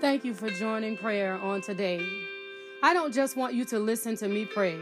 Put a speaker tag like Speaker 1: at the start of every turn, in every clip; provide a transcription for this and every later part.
Speaker 1: Thank you for joining prayer on today. I don't just want you to listen to me pray,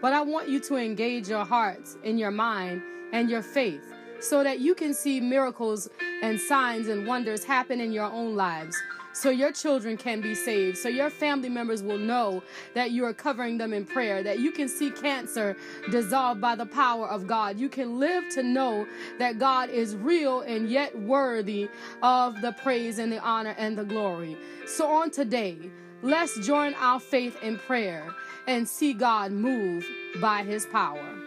Speaker 1: but I want you to engage your hearts and your mind and your faith so that you can see miracles and signs and wonders happen in your own lives so your children can be saved, so your family members will know that you are covering them in prayer, that you can see cancer dissolved by the power of God. You can live to know that God is real and yet worthy of the praise and the honor and the glory. So on today, let's join our faith in prayer and see God move by his power.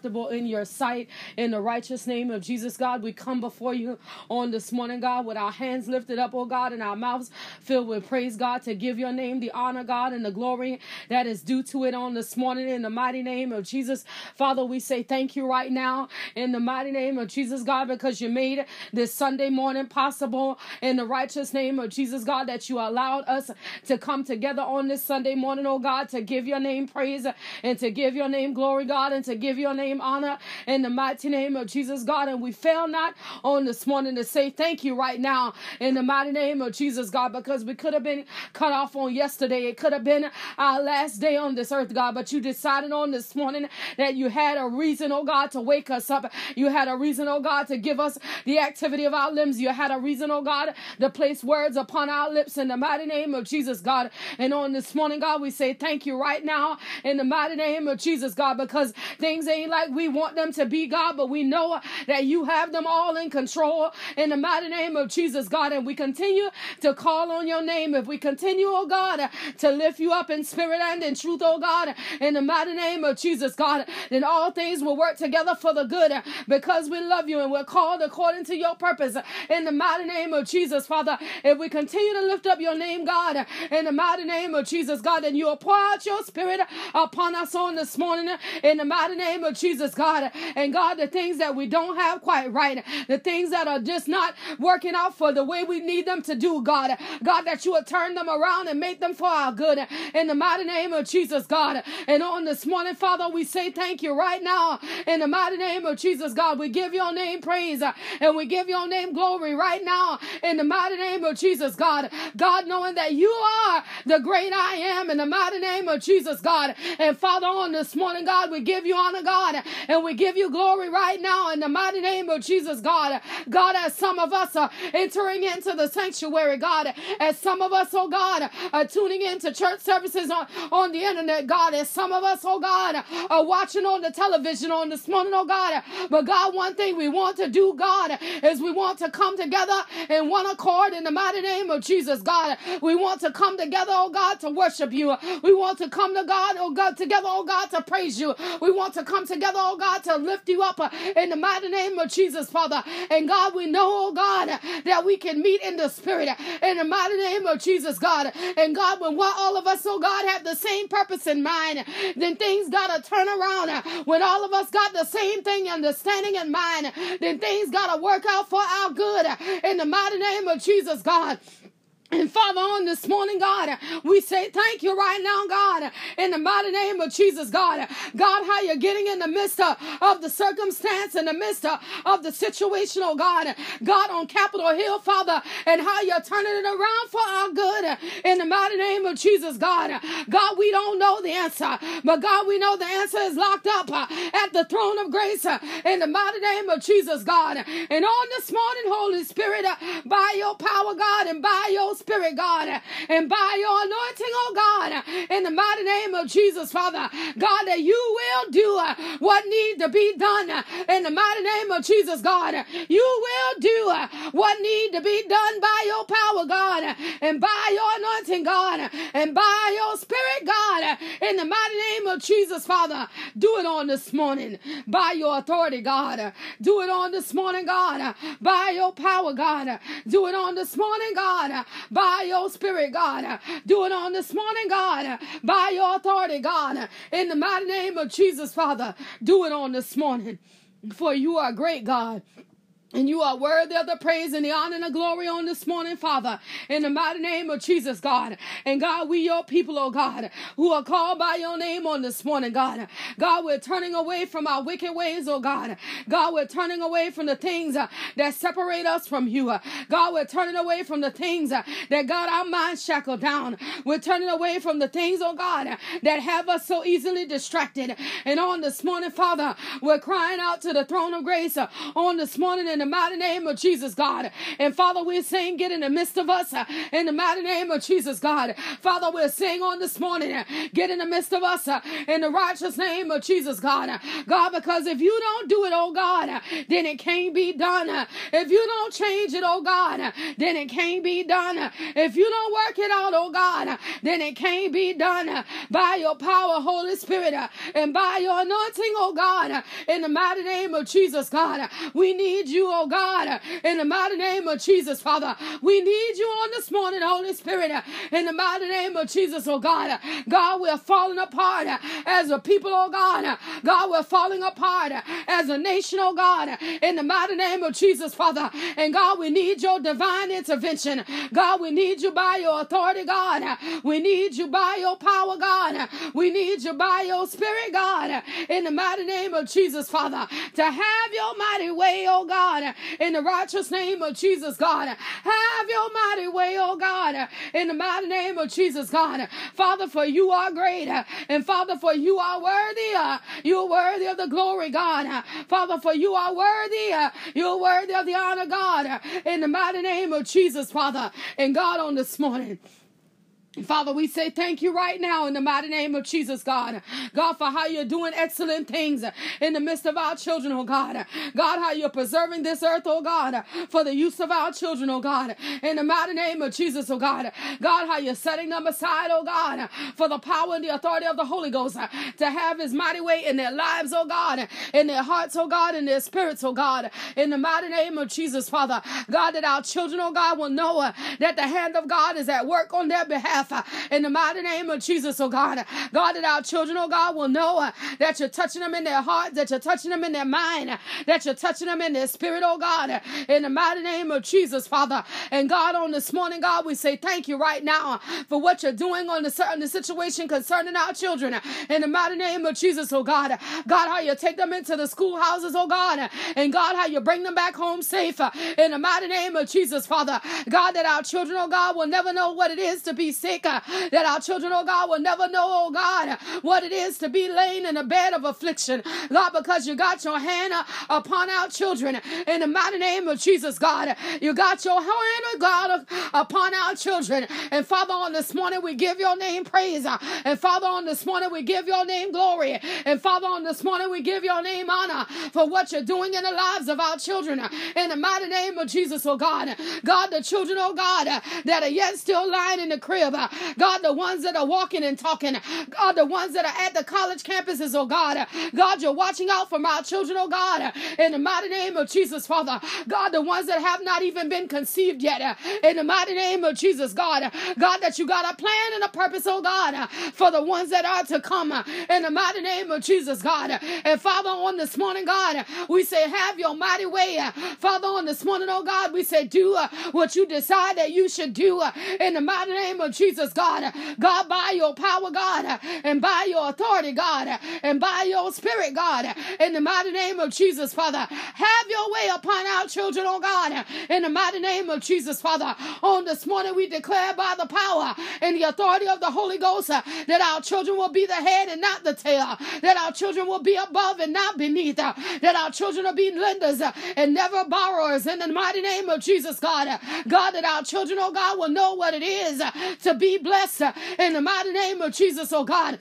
Speaker 1: Acceptable in your sight. In the righteous name of Jesus, God, we come before you on this morning, God, with our hands lifted up, oh God, and our mouths filled with praise, God, to give your name the honor, God, and the glory that is due to it on this morning. In the mighty name of Jesus, Father, we say thank you right now in the mighty name of Jesus, God, because you made this Sunday morning possible in the righteous name of Jesus, God, that you allowed us to come together on this Sunday morning, oh God, to give your name praise and to give your name glory, God, and to give your name name honor in the mighty name of Jesus, God. And we fail not on this morning to say thank you right now in the mighty name of Jesus, God, because we could have been cut off on yesterday. It could have been our last day on this earth, God, but you decided on this morning that you had a reason, oh God, to wake us up. You had a reason, oh God, to give us the activity of our limbs. You had a reason, oh God, to place words upon our lips in the mighty name of Jesus, God. And on this morning, God, we say thank you right now in the mighty name of Jesus, God, because things ain't like like we want them to be, God, but we know that you have them all in control in the mighty name of Jesus, God. And we continue to call on your name. If we continue, oh God, to lift you up in spirit and in truth, oh God, in the mighty name of Jesus, God, then all things will work together for the good because we love you and we're called according to your purpose in the mighty name of Jesus, Father. If we continue to lift up your name, God, in the mighty name of Jesus, God, then you will pour out your spirit upon us on this morning in the mighty name of Jesus. Jesus, God. And God, the things that we don't have quite right, the things that are just not working out for the way we need them to do, God. God, that you will turn them around and make them for our good. In the mighty name of Jesus, God. And on this morning, Father, we say thank you right now. In the mighty name of Jesus, God, we give your name praise uh, and we give your name glory right now. In the mighty name of Jesus, God. God, knowing that you are the great I am in the mighty name of Jesus, God. And Father, on this morning, God, we give you honor, God and we give you glory right now in the mighty name of Jesus, God. God, as some of us are entering into the sanctuary, God, as some of us, oh God, are tuning into church services on, on the internet, God, as some of us, oh God, are watching on the television on this morning, oh God. But God, one thing we want to do, God, is we want to come together in one accord in the mighty name of Jesus, God. We want to come together, oh God, to worship you. We want to come to God, oh God, together, oh God, to praise you. We want to come together, oh God, to lift you up uh, in the mighty name of Jesus, Father. And God, we know, oh God, that we can meet in the spirit uh, in the mighty name of Jesus, God. And God, when all of us, oh God, have the same purpose in mind, then things gotta turn around. Uh, when all of us got the same thing, understanding in mind, then things gotta work out for our good uh, in the mighty name of Jesus, God. And Father, on this morning, God, we say thank you right now, God, in the mighty name of Jesus, God. God, how you're getting in the midst of, the circumstance, in the midst of, the situational, oh God. God, on Capitol Hill, Father, and how you're turning it around for our good, in the mighty name of Jesus, God. God, we don't know the answer, but God, we know the answer is locked up uh, at the throne of grace, uh, in the mighty name of Jesus, God. And on this morning, Holy Spirit, uh, by your power, God, and by your Spirit, God, and by your anointing, oh God, in the mighty name of Jesus, Father, God, that you will do uh, what needs to be done in the mighty name of Jesus, God. You will do uh, what needs to be done by your power, God, and by your anointing, God, and by your Spirit, God, in the mighty name of Jesus, Father. Do it on this morning by your authority, God. Do it on this morning, God, by your power, God. Do it on this morning, God, by your spirit, God. Do it on this morning, God, by your authority, God. In the mighty name of Jesus, Father, do it on this morning. For you are great, God. And you are worthy of the praise and the honor and the glory on this morning, Father, in the mighty name of Jesus, God. And God, we your people, oh God, who are called by your name on this morning, God. God, we're turning away from our wicked ways, oh God. God, we're turning away from the things uh, that separate us from you. Uh, God, we're turning away from the things uh, that got our minds shackled down. We're turning away from the things, oh God, that have us so easily distracted. And on this morning, Father, we're crying out to the throne of grace uh, on this morning in the mighty name of Jesus, God. And Father, we're saying, get in the midst of us uh, in the mighty name of Jesus, God. Father, we're saying on this morning, uh, get in the midst of us uh, in the righteous name of Jesus, God. Uh, God, because if you don't do it, oh God, uh, then it can't be done. Uh, if you don't change it, oh God, then it can't be done. If you don't work it out, oh God, then it can't be done by your power, Holy Spirit, and by your anointing, oh God, in the mighty name of Jesus, God. We need you, oh God, in the mighty name of Jesus, Father. We need you on this morning, Holy Spirit, in the mighty name of Jesus, oh God. God, we're falling apart as a people, oh God. God, we're falling apart as a nation, oh God, in the mighty name of Jesus, Father. And God, we need your divine intervention. God, we need you by your authority, God. We need you by your power, God. We need you by your spirit, God, in the mighty name of Jesus, Father, to have your mighty way, oh God. God, in the righteous name of Jesus, God. Have your mighty way, oh God, in the mighty name of Jesus, God. Father, for you are great, and Father, for you are worthy. You're worthy of the glory, God. Father, for you are worthy. You're worthy of the honor, God, in the mighty name of Jesus, Father. And God, on this morning. Father, we say thank you right now in the mighty name of Jesus, God. God, for how you're doing excellent things in the midst of our children, oh God. God, how you're preserving this earth, oh God, for the use of our children, oh God. In the mighty name of Jesus, oh God. God, how you're setting them aside, oh God, for the power and the authority of the Holy Ghost to have his mighty way in their lives, oh God, in their hearts, oh God, in their spirits, oh God. In the mighty name of Jesus, Father. God, that our children, oh God, will know that the hand of God is at work on their behalf Uh, in the mighty name of Jesus, oh God. God, that our children, oh God, will know uh, that you're touching them in their heart, that you're touching them in their mind, that you're touching them in their spirit, oh God, in the mighty name of Jesus, Father. And God, on this morning, God, we say thank you right now uh, for what you're doing on the certain situation concerning our children. Uh, in the mighty name of Jesus, oh God. God, how you take them into the schoolhouses, oh God. And God, how you bring them back home safe. In the mighty name of Jesus, Father. God, that our children, oh God, will never know what it is to be sick sick, uh, that our children, oh God, will never know, oh God, what it is to be laying in a bed of affliction. God, because you got your hand uh, upon our children in the mighty name of Jesus, God. You got your hand, oh God, upon our children. And Father, on this morning, we give your name praise. And Father, on this morning, we give your name glory. And Father, on this morning, we give your name honor for what you're doing in the lives of our children. In the mighty name of Jesus, oh God. God, the children, oh God, that are yet still lying in the crib. God, the ones that are walking and talking. God, the ones that are at the college campuses, oh God. God, you're watching out for my children, oh God. In the mighty name of Jesus, Father. God, the ones that have not even been conceived yet. In the mighty name of Jesus, God. God, that you got a plan and a purpose, oh God, for the ones that are to come. In the mighty name of Jesus, God. And Father, on this morning, God, we say, have your mighty way. Father, on this morning, oh God, we say, do uh, what you decide that you should do. Uh, in the mighty name of Jesus. Jesus, God. God, by your power, God, and by your authority, God, and by your spirit, God, in the mighty name of Jesus, Father. Have your way upon our children, oh God, in the mighty name of Jesus, Father. On this morning, we declare by the power and the authority of the Holy Ghost uh, that our children will be the head and not the tail, that our children will be above and not beneath, uh, that our children will be lenders uh, and never borrowers in the mighty name of Jesus, God. God, that our children, oh God, will know what it is to be blessed in the mighty name of Jesus, oh God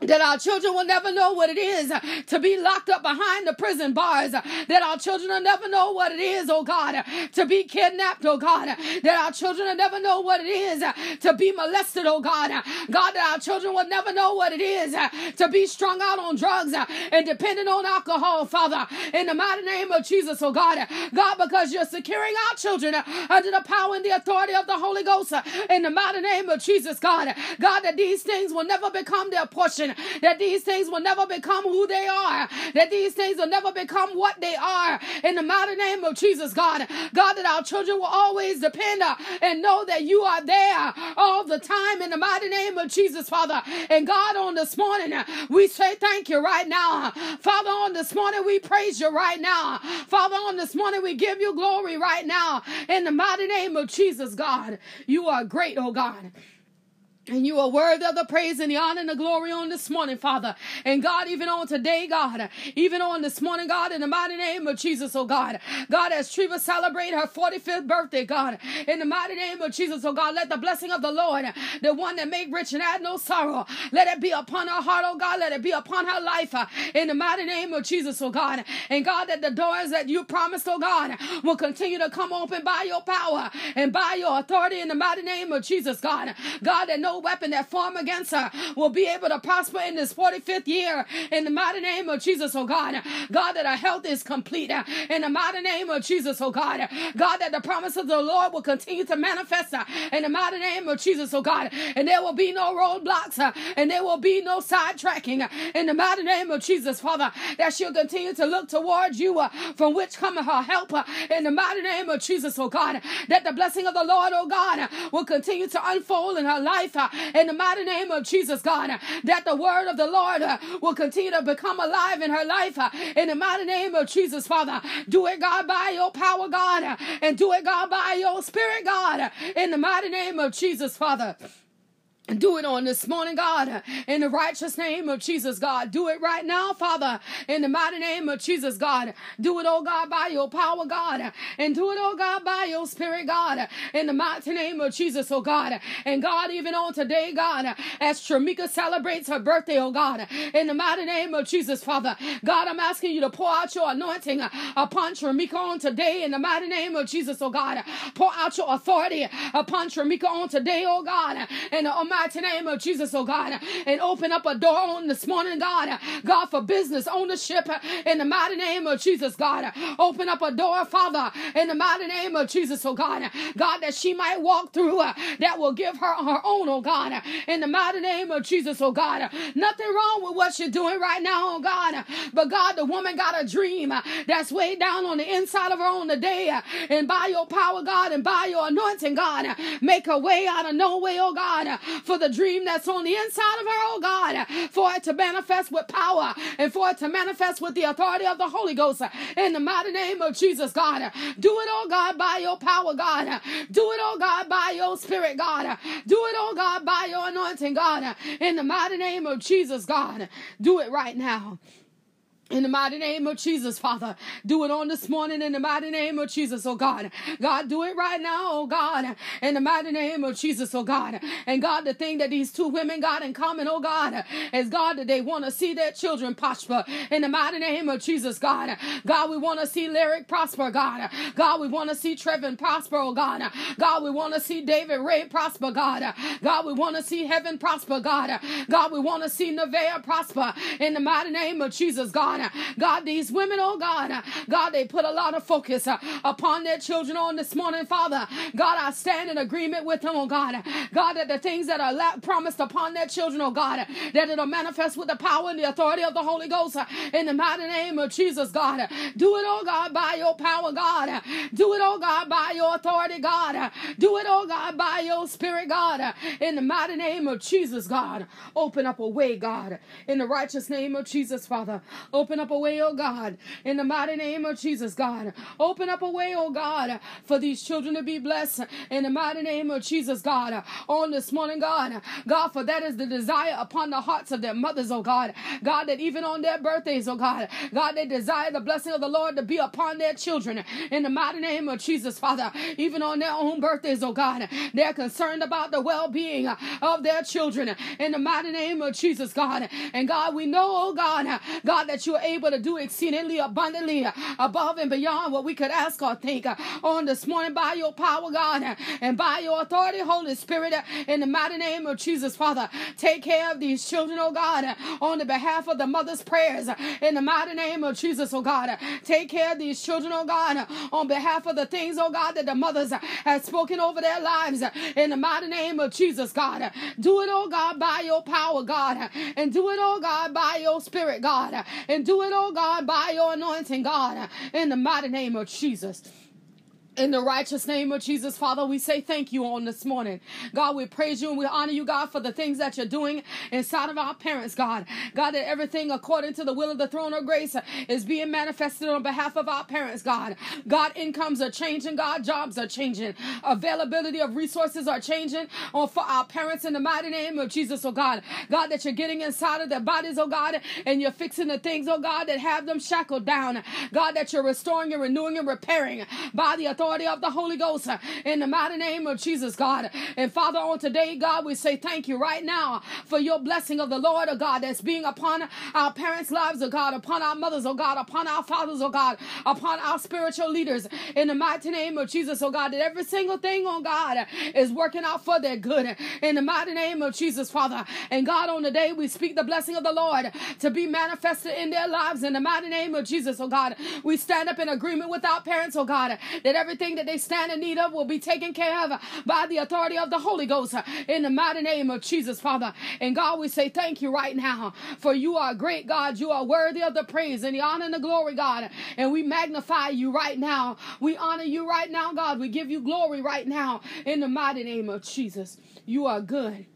Speaker 1: that our children will never know what it is to be locked up behind the prison bars, that our children will never know what it is, oh God, to be kidnapped, oh God, that our children will never know what it is to be molested, oh God, God, that our children will never know what it is to be strung out on drugs and dependent on alcohol, Father, in the mighty name of Jesus, oh God, God, because you're securing our children under the power and the authority of the Holy Ghost, in the mighty name of Jesus, God, God, that these things will never become their portion that these things will never become who they are, that these things will never become what they are. In the mighty name of Jesus, God, God, that our children will always depend uh, and know that you are there all the time in the mighty name of Jesus, Father. And God, on this morning, uh, we say thank you right now. Father, on this morning, we praise you right now. Father, on this morning, we give you glory right now in the mighty name of Jesus, God. You are great, oh God. And you are worthy of the praise and the honor and the glory on this morning, Father. And God, even on today, God, even on this morning, God, in the mighty name of Jesus, oh God. God, as Treva celebrate her 45th birthday, God, in the mighty name of Jesus, oh God, let the blessing of the Lord, the one that make rich and add no sorrow, let it be upon her heart, oh God, let it be upon her life, uh, in the mighty name of Jesus, oh God. And God, that the doors that you promised, oh God, will continue to come open by your power and by your authority in the mighty name of Jesus, God. God, that no weapon that form against her will be able to prosper in this 45th year in the mighty name of Jesus, oh God. God, that our health is complete in the mighty name of Jesus, oh God. God, that the promise of the Lord will continue to manifest in the mighty name of Jesus, oh God. And there will be no roadblocks and there will be no sidetracking in the mighty name of Jesus, Father. That she'll continue to look towards you uh, from which cometh her help in the mighty name of Jesus, oh God. That the blessing of the Lord, oh God, will continue to unfold in her life in the mighty name of Jesus, God, that the word of the Lord uh, will continue to become alive in her life uh, in the mighty name of Jesus, Father. Do it, God, by your power, God, and do it, God, by your spirit, God, in the mighty name of Jesus, Father. Do it on this morning, God, in the righteous name of Jesus, God. Do it right now, Father, in the mighty name of Jesus, God. Do it, oh God, by your power, God. And do it, oh God, by your spirit, God, in the mighty name of Jesus, oh God. And God, even on today, God, as Tramika celebrates her birthday, oh God, in the mighty name of Jesus, Father. God, I'm asking you to pour out your anointing upon Tramika on today, in the mighty name of Jesus, oh God. Pour out your authority upon Tramika on today, oh God, in the Almighty mighty name of Jesus, oh God, and open up a door on this morning, God, God, for business ownership in the mighty name of Jesus, God. Open up a door, Father, in the mighty name of Jesus, oh God, God, that she might walk through that will give her her own, oh God, in the mighty name of Jesus, oh God. Nothing wrong with what you're doing right now, oh God, but God, the woman got a dream that's way down on the inside of her on the day, and by your power, God, and by your anointing, God, make her way out of no way, oh God, for the dream that's on the inside of her, oh God, for it to manifest with power and for it to manifest with the authority of the Holy Ghost in the mighty name of Jesus, God. Do it, oh God, by your power, God. Do it, oh God, by your spirit, God. Do it, oh God, by your anointing, God. In the mighty name of Jesus, God. Do it right now. In the mighty name of Jesus, Father, do it on this morning in the mighty name of Jesus, oh God. God, do it right now, oh God, in the mighty name of Jesus, oh God. And God, the thing that these two women got in common, oh God, is God that they want to see their children prosper in the mighty name of Jesus, God. God, we want to see Lyric prosper, God. God, we want to see Trevin prosper, oh God. God, we want to see David Ray prosper, God. God, we want to see Heaven prosper, God. God, we want to see Nevaeh prosper in the mighty name of Jesus, God. God. God, these women, oh God, God, they put a lot of focus upon their children on this morning, Father. God, I stand in agreement with them, oh God. God, that the things that are promised upon their children, oh God, that it'll manifest with the power and the authority of the Holy Ghost in the mighty name of Jesus, God. Do it, oh God, by your power, God. Do it, oh God, by your authority, God. Do it, oh God, by your spirit, God. In the mighty name of Jesus, God. Open up a way, God. In the righteous name of Jesus, Father. Open Open up a way, oh God, in the mighty name of Jesus, God. Open up a way, oh God, for these children to be blessed in the mighty name of Jesus, God. On this morning, God, God, for that is the desire upon the hearts of their mothers, oh God. God, that even on their birthdays, oh God, God, they desire the blessing of the Lord to be upon their children in the mighty name of Jesus, Father. Even on their own birthdays, oh God, they're concerned about the well being of their children in the mighty name of Jesus, God. And God, we know, oh God, God, that you you're able to do exceedingly abundantly above and beyond what we could ask or think on this morning by your power, God, and by your authority, Holy Spirit, in the mighty name of Jesus, Father. Take care of these children, oh God, on the behalf of the mother's prayers, in the mighty name of Jesus, oh God. Take care of these children, oh God, on behalf of the things, oh God, that the mothers have spoken over their lives, in the mighty name of Jesus, God. Do it, oh God, by your power, God, and do it, oh God, by your spirit, God, and do it, oh God, by your anointing, God, in the mighty name of Jesus. In the righteous name of Jesus, Father, we say thank you on this morning. God, we praise you and we honor you, God, for the things that you're doing inside of our parents, God. God, that everything according to the will of the throne of grace is being manifested on behalf of our parents, God. God, incomes are changing, God, jobs are changing, availability of resources are changing on for our parents in the mighty name of Jesus, oh God. God, that you're getting inside of their bodies, oh God, and you're fixing the things, oh God, that have them shackled down. God, that you're restoring and renewing and repairing by the authority authority of the Holy Ghost uh, in the mighty name of Jesus, God. And Father, on today, God, we say thank you right now for your blessing of the Lord, oh God, that's being upon our parents' lives, oh God, upon our mothers, oh God, upon our fathers, oh God, upon our spiritual leaders in the mighty name of Jesus, oh God, that every single thing, oh God, is working out for their good in the mighty name of Jesus, Father. And God, on the day we speak the blessing of the Lord to be manifested in their lives in the mighty name of Jesus, oh God. We stand up in agreement with our parents, oh God, that every everything that they stand in need of will be taken care of by the authority of the Holy Ghost in the mighty name of Jesus, Father. And God, we say thank you right now for you are great, God. You are worthy of the praise and the honor and the glory, God. And we magnify you right now. We honor you right now, God. We give you glory right now in the mighty name of Jesus. You are good.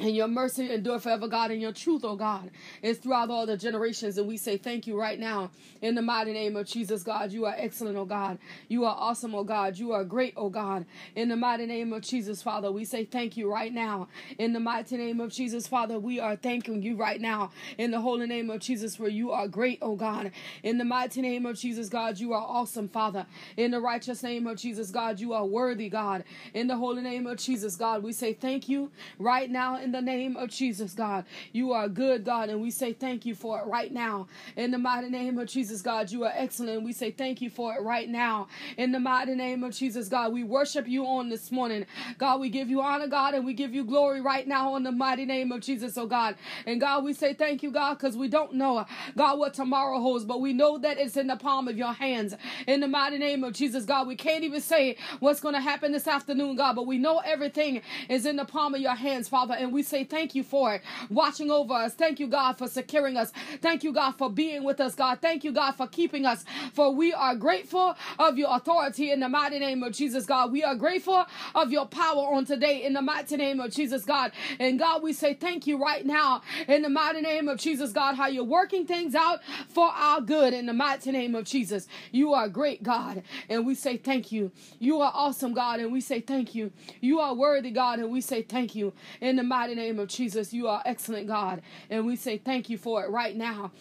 Speaker 1: And your mercy endure forever, God, and your truth, oh God, is throughout all the generations. And we say thank you right now in the mighty name of Jesus, God. You are excellent, oh God. You are awesome, oh God. You are great, oh God. In the mighty name of Jesus, Father, we say thank you right now. In the mighty name of Jesus, Father, we are thanking you right now. In the holy name of Jesus, for you are great, oh God. In the mighty name of Jesus, God, you are awesome, Father. In the righteous name of Jesus, God, you are worthy, God. In the holy name of Jesus, God, we say thank you right now in the name of Jesus, God. You are good, God, and we say thank you for it right now. In the mighty name of Jesus, God, you are excellent. We say thank you for it right now. In the mighty name of Jesus, God, we worship you on this morning. God, we give you honor, God, and we give you glory right now in the mighty name of Jesus, oh God. And God, we say thank you, God, because we don't know, God, what tomorrow holds, but we know that it's in the palm of your hands. In the mighty name of Jesus, God, we can't even say what's going to happen this afternoon, God, but we know everything is in the palm of your hands, Father, and we we say thank you for it, watching over us. Thank you, God, for securing us. Thank you, God, for being with us, God. Thank you, God, for keeping us. For we are grateful of your authority in the mighty name of Jesus, God. We are grateful of your power on today in the mighty name of Jesus, God. And God, we say thank you right now in the mighty name of Jesus, God, how you're working things out for our good in the mighty name of Jesus. You are great, God, and we say thank you. You are awesome, God, and we say thank you. You are worthy, God, and we say thank you in the mighty mighty name of Jesus, you are excellent, God. And we say thank you for it right now.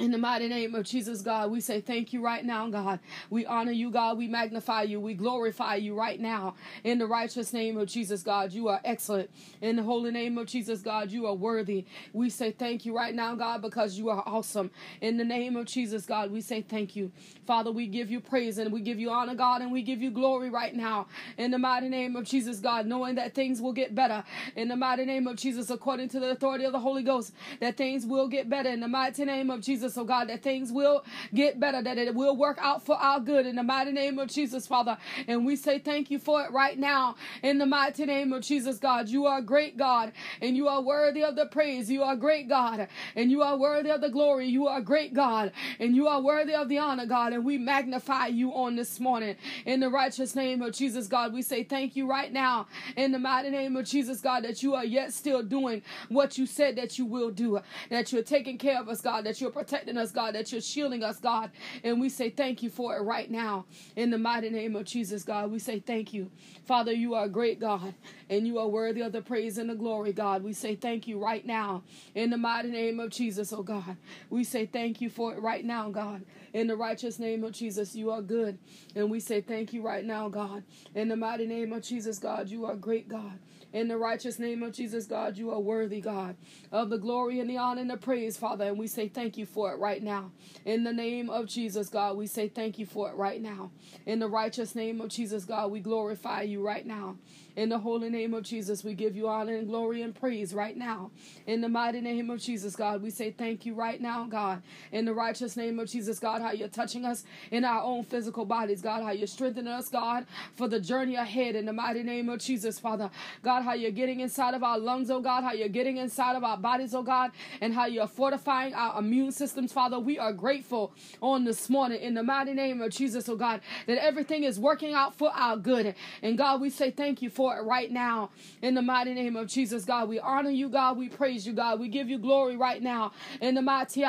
Speaker 1: In the mighty name of Jesus, God, we say thank you right now, God. We honor you, God. We magnify you. We glorify you right now. In the righteous name of Jesus, God, you are excellent. In the holy name of Jesus, God, you are worthy. We say thank you right now, God, because you are awesome. In the name of Jesus, God, we say thank you. Father, we give you praise and we give you honor, God, and we give you glory right now. In the mighty name of Jesus, God, knowing that things will get better. In the mighty name of Jesus, according to the authority of the Holy Ghost, that things will get better. In the mighty name of Jesus, Jesus, oh God, that things will get better, that it will work out for our good in the mighty name of Jesus, Father. And we say thank you for it right now in the mighty name of Jesus, God. You are great, God, and you are worthy of the praise. You are great, God, and you are worthy of the glory. You are great, God, and you are worthy of the honor, God. And we magnify you on this morning in the righteous name of Jesus, God. We say thank you right now in the mighty name of Jesus, God, that you are yet still doing what you said that you will do, that you're taking care of us, God, that you're protecting protecting us, God, that you're shielding us, God. And we say thank you for it right now. In the mighty name of Jesus, God, we say thank you. Father, you are a great God, and you are worthy of the praise and the glory, God. We say thank you right now. In the mighty name of Jesus, oh God. We say thank you for it right now, God. In the righteous name of Jesus, you are good. And we say thank you right now, God. In the mighty name of Jesus, God, you are great, God. In the righteous name of Jesus, God, you are worthy, God, of the glory and the honor and the praise, Father. And we say thank you for it right now. In the name of Jesus, God, we say thank you for it right now. In the righteous name of Jesus, God, we glorify you right now. In the holy name of Jesus, we give you honor and glory and praise right now. In the mighty name of Jesus, God, we say thank you right now, God. In the righteous name of Jesus, God, how you're touching us in our own physical bodies, God, how you're strengthening us, God, for the journey ahead. In the mighty name of Jesus, Father, God, how you're getting inside of our lungs, oh God, how you're getting inside of our bodies, oh God, and how you're fortifying our immune systems, Father. We are grateful on this morning in the mighty name of Jesus, oh God, that everything is working out for our good. And God, we say thank you for right now in the mighty name of Jesus, God. We honor you, God. We praise you, God. We give you glory right now in the mighty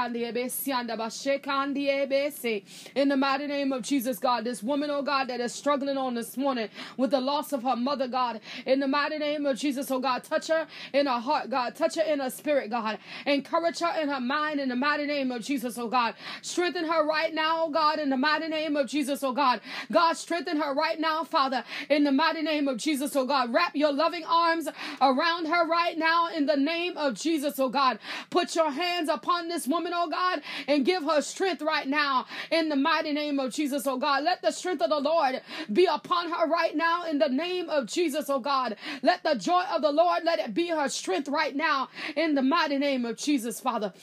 Speaker 1: in the mighty name of Jesus, God. This woman, oh God, that is struggling on this morning with the loss of her mother, God. In the mighty name of Jesus, oh God, touch her in her heart, God. Touch her in her spirit, God. Encourage her in her mind in the mighty name of Jesus, oh God. Strengthen her right now, oh God, in the mighty name of Jesus, oh God. God, strengthen her right now, Father, in the mighty name of Jesus, oh oh God. Wrap your loving arms around her right now in the name of Jesus, oh God. Put your hands upon this woman, oh God, and give her strength right now in the mighty name of Jesus, oh God. Let the strength of the Lord be upon her right now in the name of Jesus, oh God. Let the joy of the Lord, let it be her strength right now in the mighty name of Jesus, Father.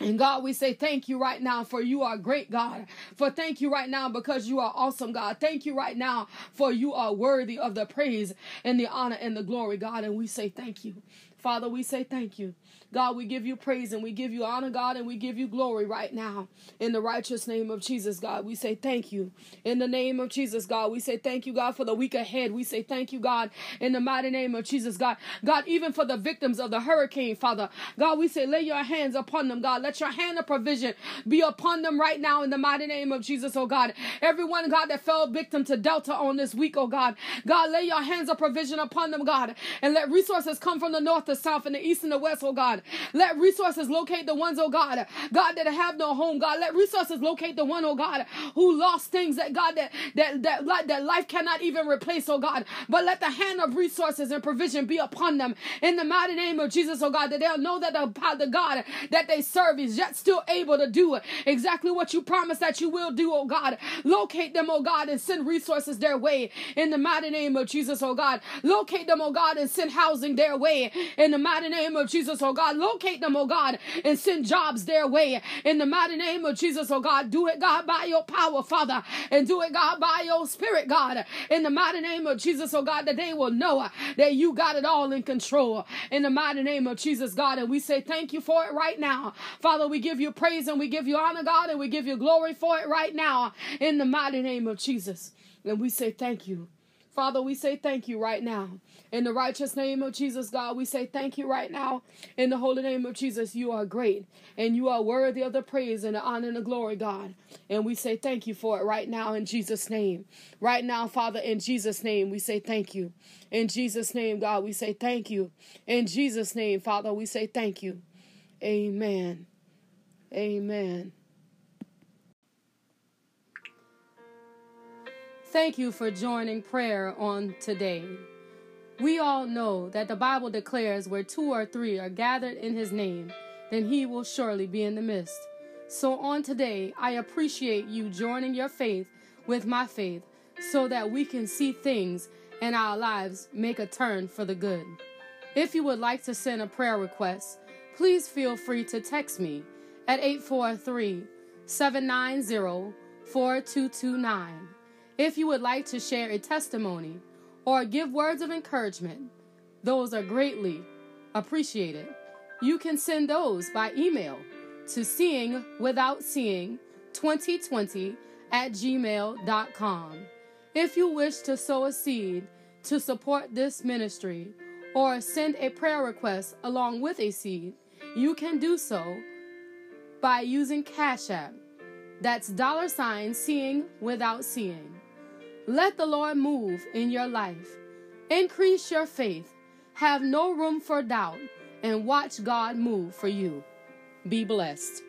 Speaker 1: And God, we say thank you right now for you are great, God. For thank you right now because you are awesome, God. Thank you right now for you are worthy of the praise and the honor and the glory, God. And we say thank you. Father, we say thank you. God, we give you praise and we give you honor, God, and we give you glory right now. In the righteous name of Jesus, God, we say thank you. In the name of Jesus, God, we say thank you, God, for the week ahead. We say thank you, God, in the mighty name of Jesus, God. God, even for the victims of the hurricane, Father. God, we say lay your hands upon them, God. Let your hand of provision be upon them right now in the mighty name of Jesus, oh God. Everyone, God, that fell victim to Delta on this week, oh God. God, lay your hands of provision upon them, God, and let resources come from the north, the south, and the east and the west, oh God. God. Let resources locate the ones, oh God, God, that have no home, God. Let resources locate the one, oh God, who lost things that God that that that, that life cannot even replace, oh God. But let the hand of resources and provision be upon them in the mighty name of Jesus, oh God, that they'll know that the, the God that they serve is yet still able to do exactly what you promised that you will do, oh God. Locate them, oh God, and send resources their way in the mighty name of Jesus, oh God. Locate them, oh God, and send housing their way in the mighty name of Jesus, oh God. God. Locate them, oh God, and send jobs their way. In the mighty name of Jesus, oh God. Do it, God, by your power, Father. And do it, God, by your spirit, God. In the mighty name of Jesus, oh God, that they will know that you got it all in control. In the mighty name of Jesus, God. And we say thank you for it right now. Father, we give you praise and we give you honor, God, and we give you glory for it right now. In the mighty name of Jesus. And we say thank you. Father, we say thank you right now. In the righteous name of Jesus, God, we say thank you right now. In the holy name of Jesus, you are great and you are worthy of the praise and the honor and the glory, God. And we say thank you for it right now in Jesus' name. Right now, Father, in Jesus' name, we say thank you. In Jesus' name, God, we say thank you. In Jesus' name, Father, we say thank you. Amen. Amen. Thank you for joining prayer on today. We all know that the Bible declares where two or three are gathered in his name, then he will surely be in the midst. So on today, I appreciate you joining your faith with my faith so that we can see things in our lives make a turn for the good. If you would like to send a prayer request, please feel free to text me at 843 790 4229. If you would like to share a testimony or give words of encouragement, those are greatly appreciated. You can send those by email to seeing without seeing 2020 at gmail.com. If you wish to sow a seed to support this ministry or send a prayer request along with a seed, you can do so by using Cash App. That's dollar sign seeing without seeing. Let the Lord move in your life. Increase your faith. Have no room for doubt and watch God move for you. Be blessed.